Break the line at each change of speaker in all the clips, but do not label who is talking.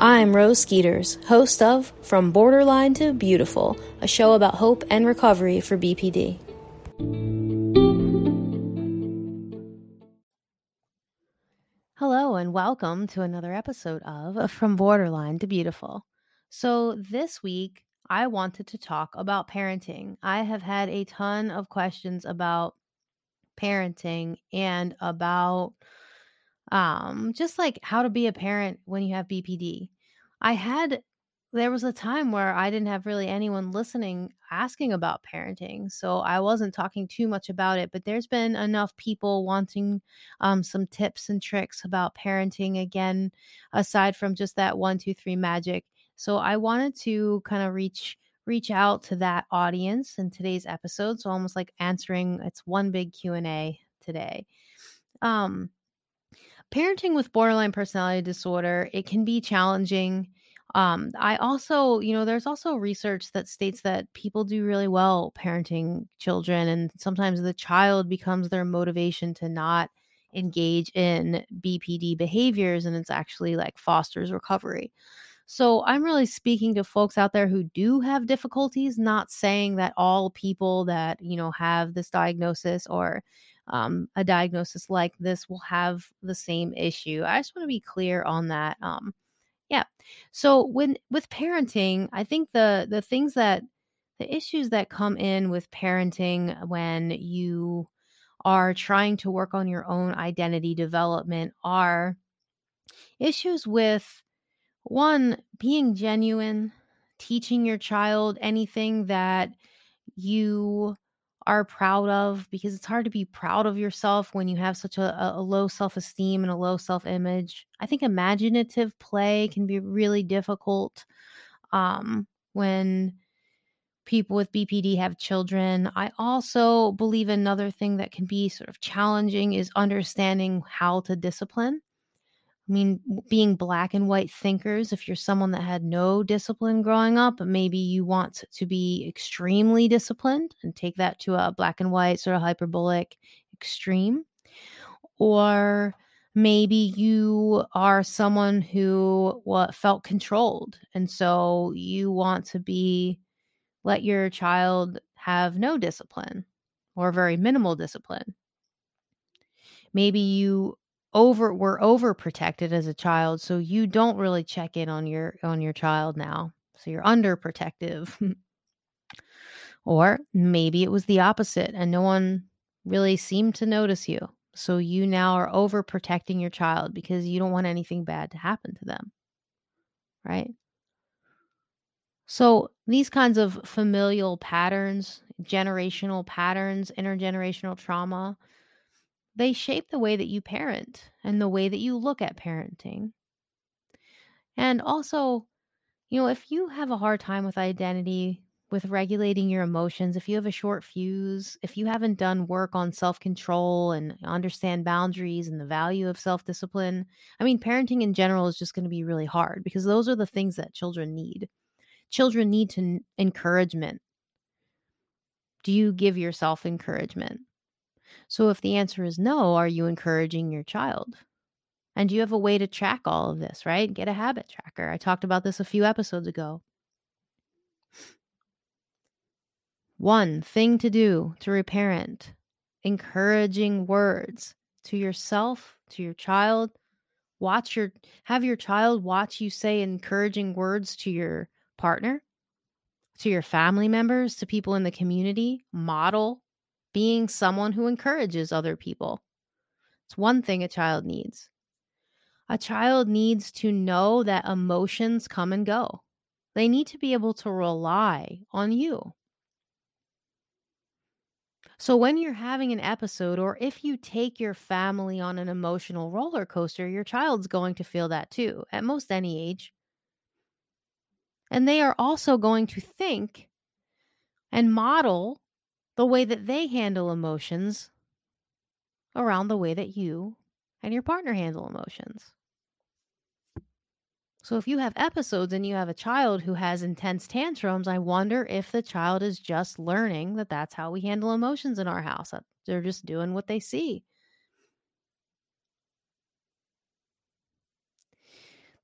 I'm Rose Skeeters, host of From Borderline to Beautiful, a show about hope and recovery for BPD. Hello, and welcome to another episode of From Borderline to Beautiful. So, this week I wanted to talk about parenting. I have had a ton of questions about parenting and about um just like how to be a parent when you have BPD. I had there was a time where I didn't have really anyone listening asking about parenting. So I wasn't talking too much about it, but there's been enough people wanting um, some tips and tricks about parenting again, aside from just that one, two, three magic. So I wanted to kind of reach reach out to that audience in today's episode. So almost like answering it's one big Q&A today. Um parenting with borderline personality disorder, it can be challenging. Um, I also, you know, there's also research that states that people do really well parenting children, and sometimes the child becomes their motivation to not engage in BPD behaviors, and it's actually like fosters recovery. So I'm really speaking to folks out there who do have difficulties, not saying that all people that, you know, have this diagnosis or um, a diagnosis like this will have the same issue. I just want to be clear on that. Um, yeah. So when with parenting, I think the the things that the issues that come in with parenting when you are trying to work on your own identity development are issues with one being genuine, teaching your child anything that you are proud of because it's hard to be proud of yourself when you have such a, a low self esteem and a low self image. I think imaginative play can be really difficult um, when people with BPD have children. I also believe another thing that can be sort of challenging is understanding how to discipline. I mean, being black and white thinkers, if you're someone that had no discipline growing up, maybe you want to be extremely disciplined and take that to a black and white sort of hyperbolic extreme. Or maybe you are someone who felt controlled and so you want to be let your child have no discipline or very minimal discipline maybe you over were overprotected as a child so you don't really check in on your on your child now so you're underprotective. Or maybe it was the opposite and no one really seemed to notice you so you now are overprotecting your child because you don't want anything bad to happen to them right? So these kinds of familial patterns generational patterns intergenerational trauma they shape the way that you parent and the way that you look at parenting. And also, you know, if you have a hard time with identity, with regulating your emotions, if you have a short fuse, if you haven't done work on self control and understand boundaries and the value of self discipline, I mean, parenting in general is just going to be really hard because those are the things that children need. Children need to encouragement. Do you give yourself encouragement? So if the answer is no, are you encouraging your child? And do you have a way to track all of this, right? Get a habit tracker. I talked about this a few episodes ago. One thing to do to reparent encouraging words to yourself, to your child. Watch your have your child watch you say encouraging words to your partner, to your family members, to people in the community. Model being someone who encourages other people. It's one thing a child needs. A child needs to know that emotions come and go. They need to be able to rely on you. So, when you're having an episode, or if you take your family on an emotional roller coaster, your child's going to feel that too, at most any age. And they are also going to think and model the way that they handle emotions around the way that you and your partner handle emotions. So, if you have episodes and you have a child who has intense tantrums, I wonder if the child is just learning that that's how we handle emotions in our house. They're just doing what they see.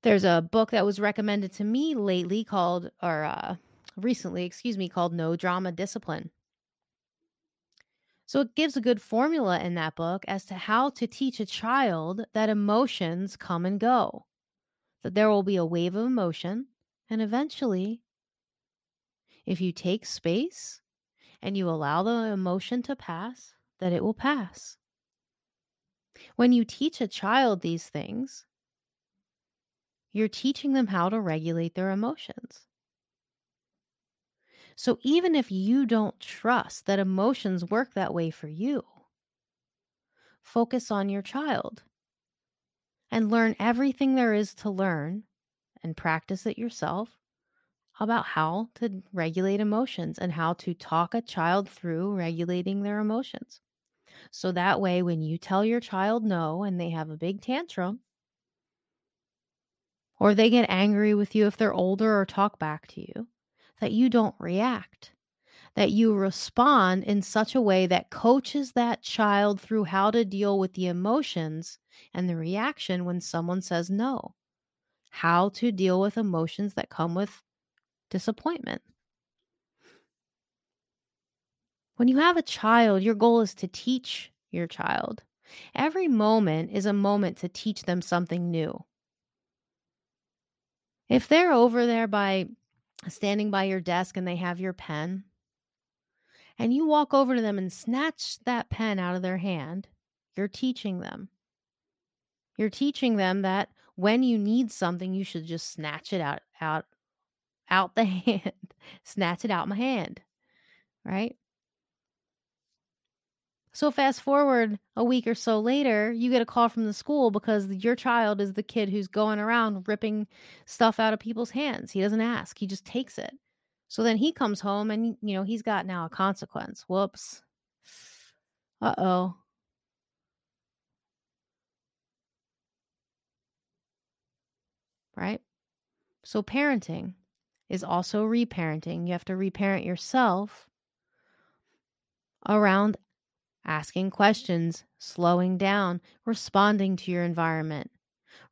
There's a book that was recommended to me lately called, or uh, recently, excuse me, called No Drama Discipline. So it gives a good formula in that book as to how to teach a child that emotions come and go, that there will be a wave of emotion, and eventually, if you take space and you allow the emotion to pass, that it will pass. When you teach a child these things, you're teaching them how to regulate their emotions. So even if you don't trust that emotions work that way for you, focus on your child and learn everything there is to learn and practice it yourself about how to regulate emotions and how to talk a child through regulating their emotions. So that way, when you tell your child no and they have a big tantrum, or they get angry with you if they're older or talk back to you, that you don't react, that you respond in such a way that coaches that child through how to deal with the emotions and the reaction when someone says no, how to deal with emotions that come with disappointment. When you have a child, your goal is to teach your child. Every moment is a moment to teach them something new. If they're over there by standing by your desk and they have your pen, and you walk over to them and snatch that pen out of their hand, you're teaching them. You're teaching them that when you need something, you should just snatch it out out out the hand, snatch it out my hand, right? So fast forward a week or so later, you get a call from the school because your child is the kid who's going around ripping stuff out of people's hands. He doesn't ask, he just takes it. So then he comes home and you know, he's got now a consequence. Whoops. Uh-oh. Right? So parenting is also reparenting. You have to reparent yourself around asking questions, slowing down, responding to your environment.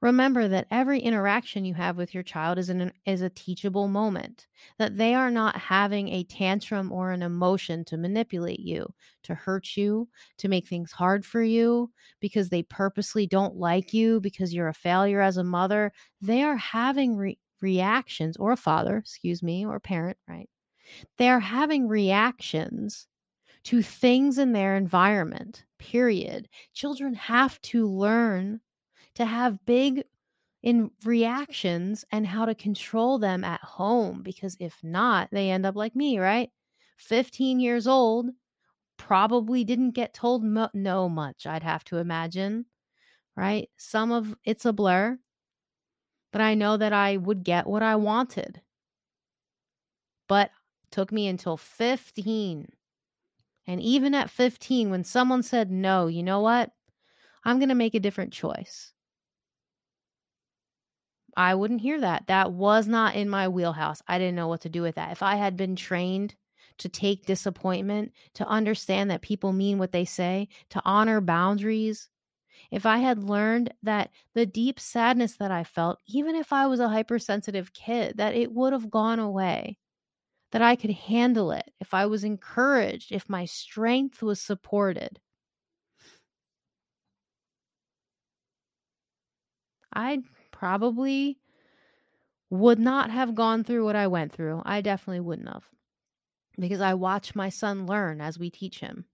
Remember that every interaction you have with your child is an is a teachable moment. That they are not having a tantrum or an emotion to manipulate you, to hurt you, to make things hard for you because they purposely don't like you because you're a failure as a mother. They are having re- reactions or a father, excuse me, or parent, right? They are having reactions to things in their environment, period. Children have to learn to have big in reactions and how to control them at home because if not, they end up like me, right? 15 years old, probably didn't get told mo- no much, I'd have to imagine, right? Some of it's a blur, but I know that I would get what I wanted. But took me until 15 and even at 15, when someone said, no, you know what? I'm going to make a different choice. I wouldn't hear that. That was not in my wheelhouse. I didn't know what to do with that. If I had been trained to take disappointment, to understand that people mean what they say, to honor boundaries, if I had learned that the deep sadness that I felt, even if I was a hypersensitive kid, that it would have gone away that I could handle it, if I was encouraged, if my strength was supported. I probably would not have gone through what I went through. I definitely wouldn't have. Because I watch my son learn as we teach him.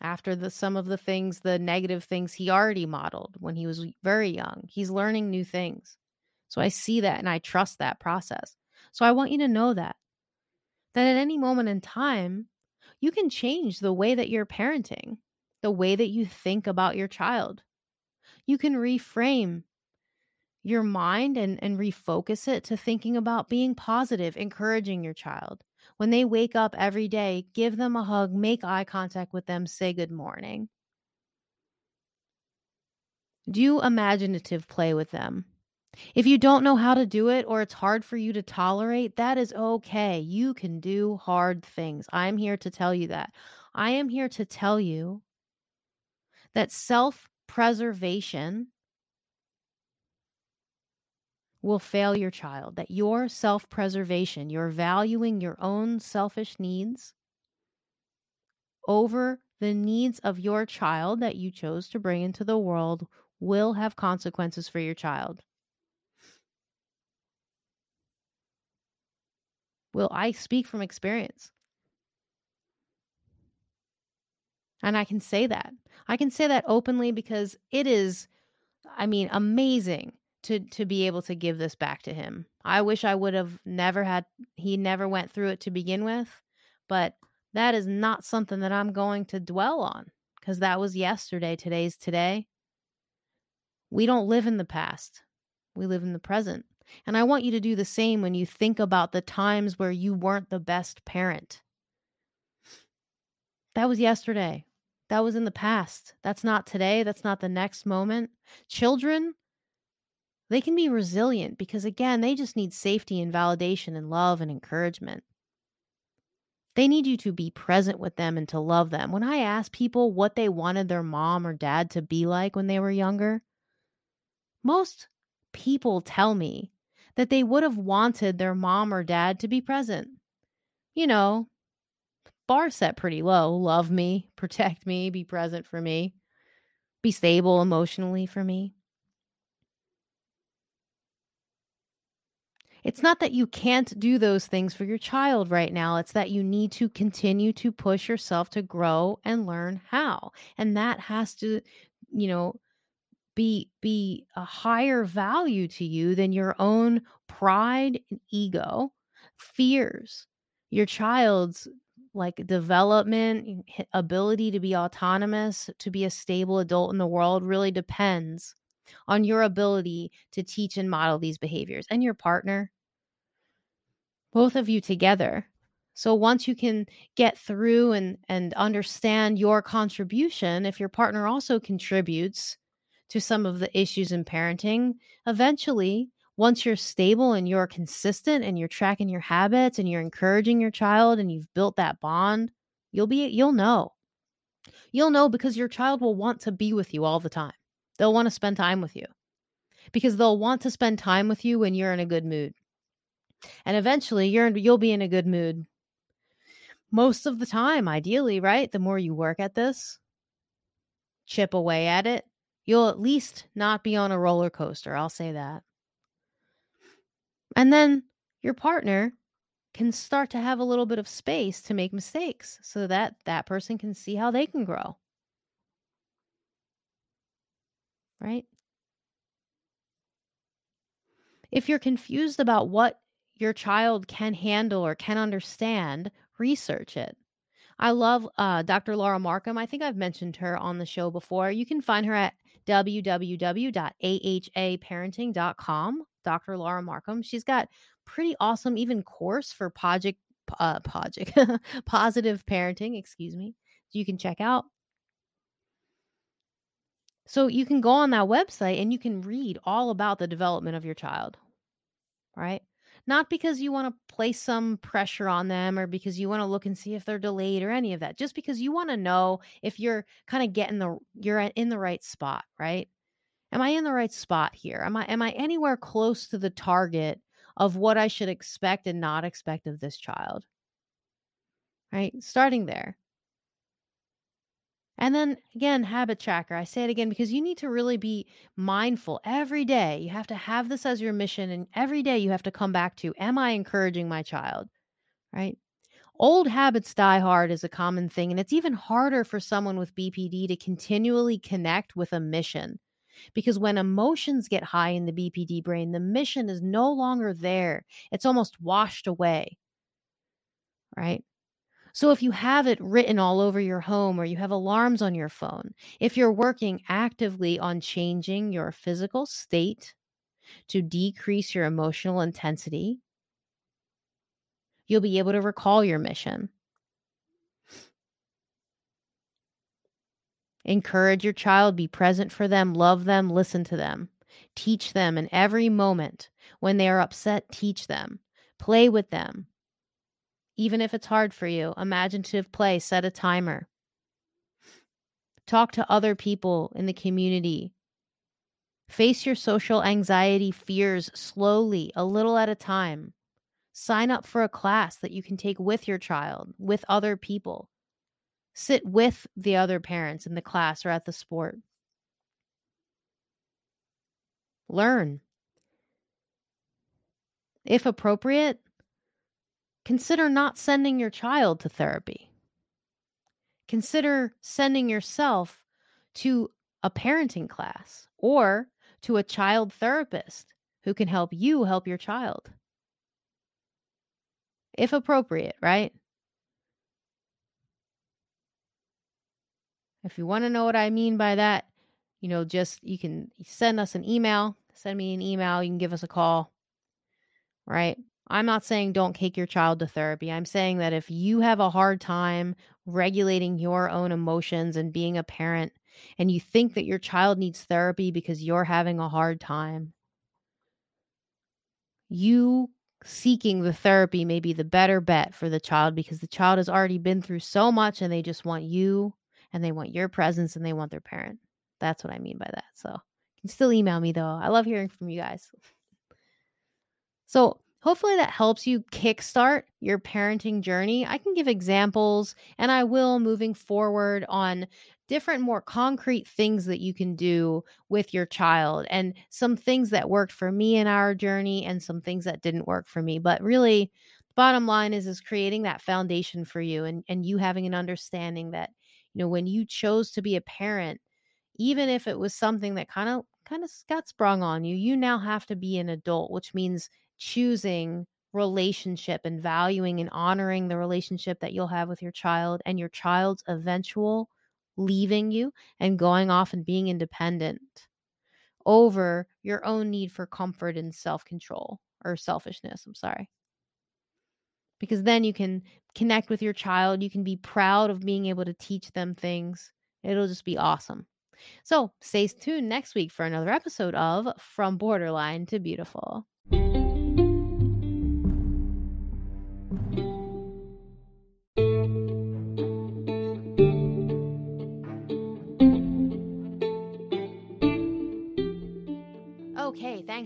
After the some of the things, the negative things he already modeled when he was very young. He's learning new things. So I see that and I trust that process. So I want you to know that that at any moment in time, you can change the way that you're parenting, the way that you think about your child. You can reframe your mind and, and refocus it to thinking about being positive, encouraging your child. When they wake up every day, give them a hug, make eye contact with them, say good morning. Do imaginative play with them. If you don't know how to do it or it's hard for you to tolerate, that is okay. You can do hard things. I'm here to tell you that. I am here to tell you that self preservation will fail your child, that your self preservation, your valuing your own selfish needs over the needs of your child that you chose to bring into the world will have consequences for your child. Will I speak from experience? And I can say that. I can say that openly because it is, I mean, amazing to to be able to give this back to him. I wish I would have never had he never went through it to begin with, but that is not something that I'm going to dwell on because that was yesterday, today's today. We don't live in the past. We live in the present. And I want you to do the same when you think about the times where you weren't the best parent. That was yesterday. That was in the past. That's not today. That's not the next moment. Children, they can be resilient because, again, they just need safety and validation and love and encouragement. They need you to be present with them and to love them. When I ask people what they wanted their mom or dad to be like when they were younger, most people tell me that they would have wanted their mom or dad to be present. You know, bar set pretty low. Love me, protect me, be present for me, be stable emotionally for me. It's not that you can't do those things for your child right now. It's that you need to continue to push yourself to grow and learn how. And that has to, you know, be be a higher value to you than your own pride and ego, fears, your child's like development, ability to be autonomous, to be a stable adult in the world really depends on your ability to teach and model these behaviors and your partner, both of you together. So once you can get through and and understand your contribution, if your partner also contributes to some of the issues in parenting, eventually once you're stable and you're consistent and you're tracking your habits and you're encouraging your child and you've built that bond, you'll be you'll know. You'll know because your child will want to be with you all the time. They'll want to spend time with you. Because they'll want to spend time with you when you're in a good mood. And eventually you're in, you'll be in a good mood. Most of the time, ideally, right? The more you work at this, chip away at it, you'll at least not be on a roller coaster. I'll say that. And then your partner can start to have a little bit of space to make mistakes so that that person can see how they can grow. Right? If you're confused about what your child can handle or can understand, research it. I love uh, Dr. Laura Markham. I think I've mentioned her on the show before. You can find her at www.ahaparenting.com. Dr. Laura Markham. She's got pretty awesome even course for project uh, project positive parenting, excuse me. You can check out. So you can go on that website and you can read all about the development of your child. Right? Not because you want to place some pressure on them or because you want to look and see if they're delayed or any of that. Just because you want to know if you're kind of getting the you're in the right spot, right? Am I in the right spot here? Am I am I anywhere close to the target of what I should expect and not expect of this child? Right? Starting there. And then again, habit tracker. I say it again because you need to really be mindful every day. You have to have this as your mission, and every day you have to come back to Am I encouraging my child? Right? Old habits die hard is a common thing, and it's even harder for someone with BPD to continually connect with a mission. Because when emotions get high in the BPD brain, the mission is no longer there, it's almost washed away. Right? So if you have it written all over your home or you have alarms on your phone, if you're working actively on changing your physical state to decrease your emotional intensity, you'll be able to recall your mission. Encourage your child, be present for them, love them, listen to them. Teach them in every moment. When they are upset, teach them. Play with them. Even if it's hard for you, imaginative play, set a timer. Talk to other people in the community Face your social anxiety fears slowly, a little at a time. Sign up for a class that you can take with your child, with other people. Sit with the other parents in the class or at the sport. Learn. If appropriate, consider not sending your child to therapy. Consider sending yourself to a parenting class or to a child therapist who can help you help your child. If appropriate, right? If you want to know what I mean by that, you know, just you can send us an email, send me an email, you can give us a call, right? I'm not saying don't take your child to therapy. I'm saying that if you have a hard time regulating your own emotions and being a parent, and you think that your child needs therapy because you're having a hard time, you seeking the therapy may be the better bet for the child because the child has already been through so much and they just want you and they want your presence and they want their parent. That's what I mean by that. So you can still email me though. I love hearing from you guys. So hopefully that helps you kickstart your parenting journey. I can give examples and I will moving forward on different, more concrete things that you can do with your child and some things that worked for me in our journey and some things that didn't work for me. But really, the bottom line is is creating that foundation for you and, and you having an understanding that, you know, when you chose to be a parent, even if it was something that kind of kind of got sprung on you, you now have to be an adult, which means choosing relationship and valuing and honoring the relationship that you'll have with your child and your child's eventual leaving you and going off and being independent over your own need for comfort and self control or selfishness. I'm sorry. Because then you can connect with your child. You can be proud of being able to teach them things. It'll just be awesome. So stay tuned next week for another episode of From Borderline to Beautiful.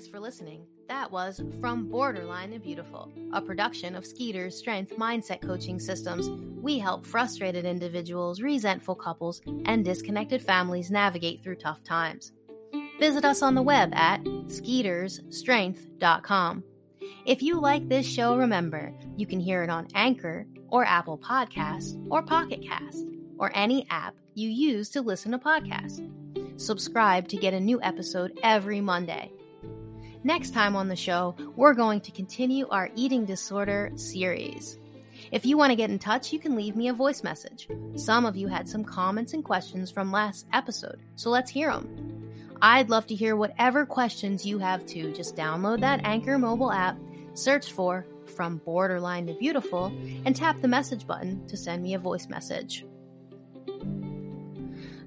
Thanks for listening. That was From Borderline to Beautiful, a production of Skeeter's Strength Mindset Coaching Systems. We help frustrated individuals, resentful couples, and disconnected families navigate through tough times. Visit us on the web at skeetersstrength.com. If you like this show, remember you can hear it on Anchor or Apple Podcasts or Pocket Cast or any app you use to listen to podcasts. Subscribe to get a new episode every Monday. Next time on the show, we're going to continue our eating disorder series. If you want to get in touch, you can leave me a voice message. Some of you had some comments and questions from last episode, so let's hear them. I'd love to hear whatever questions you have too. Just download that Anchor mobile app, search for From Borderline to Beautiful, and tap the message button to send me a voice message.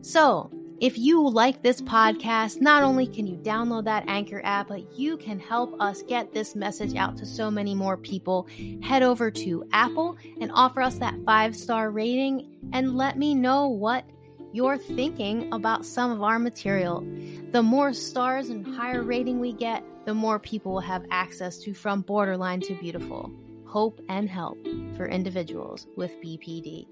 So, if you like this podcast, not only can you download that Anchor app, but you can help us get this message out to so many more people. Head over to Apple and offer us that five star rating and let me know what you're thinking about some of our material. The more stars and higher rating we get, the more people will have access to From Borderline to Beautiful hope and help for individuals with BPD.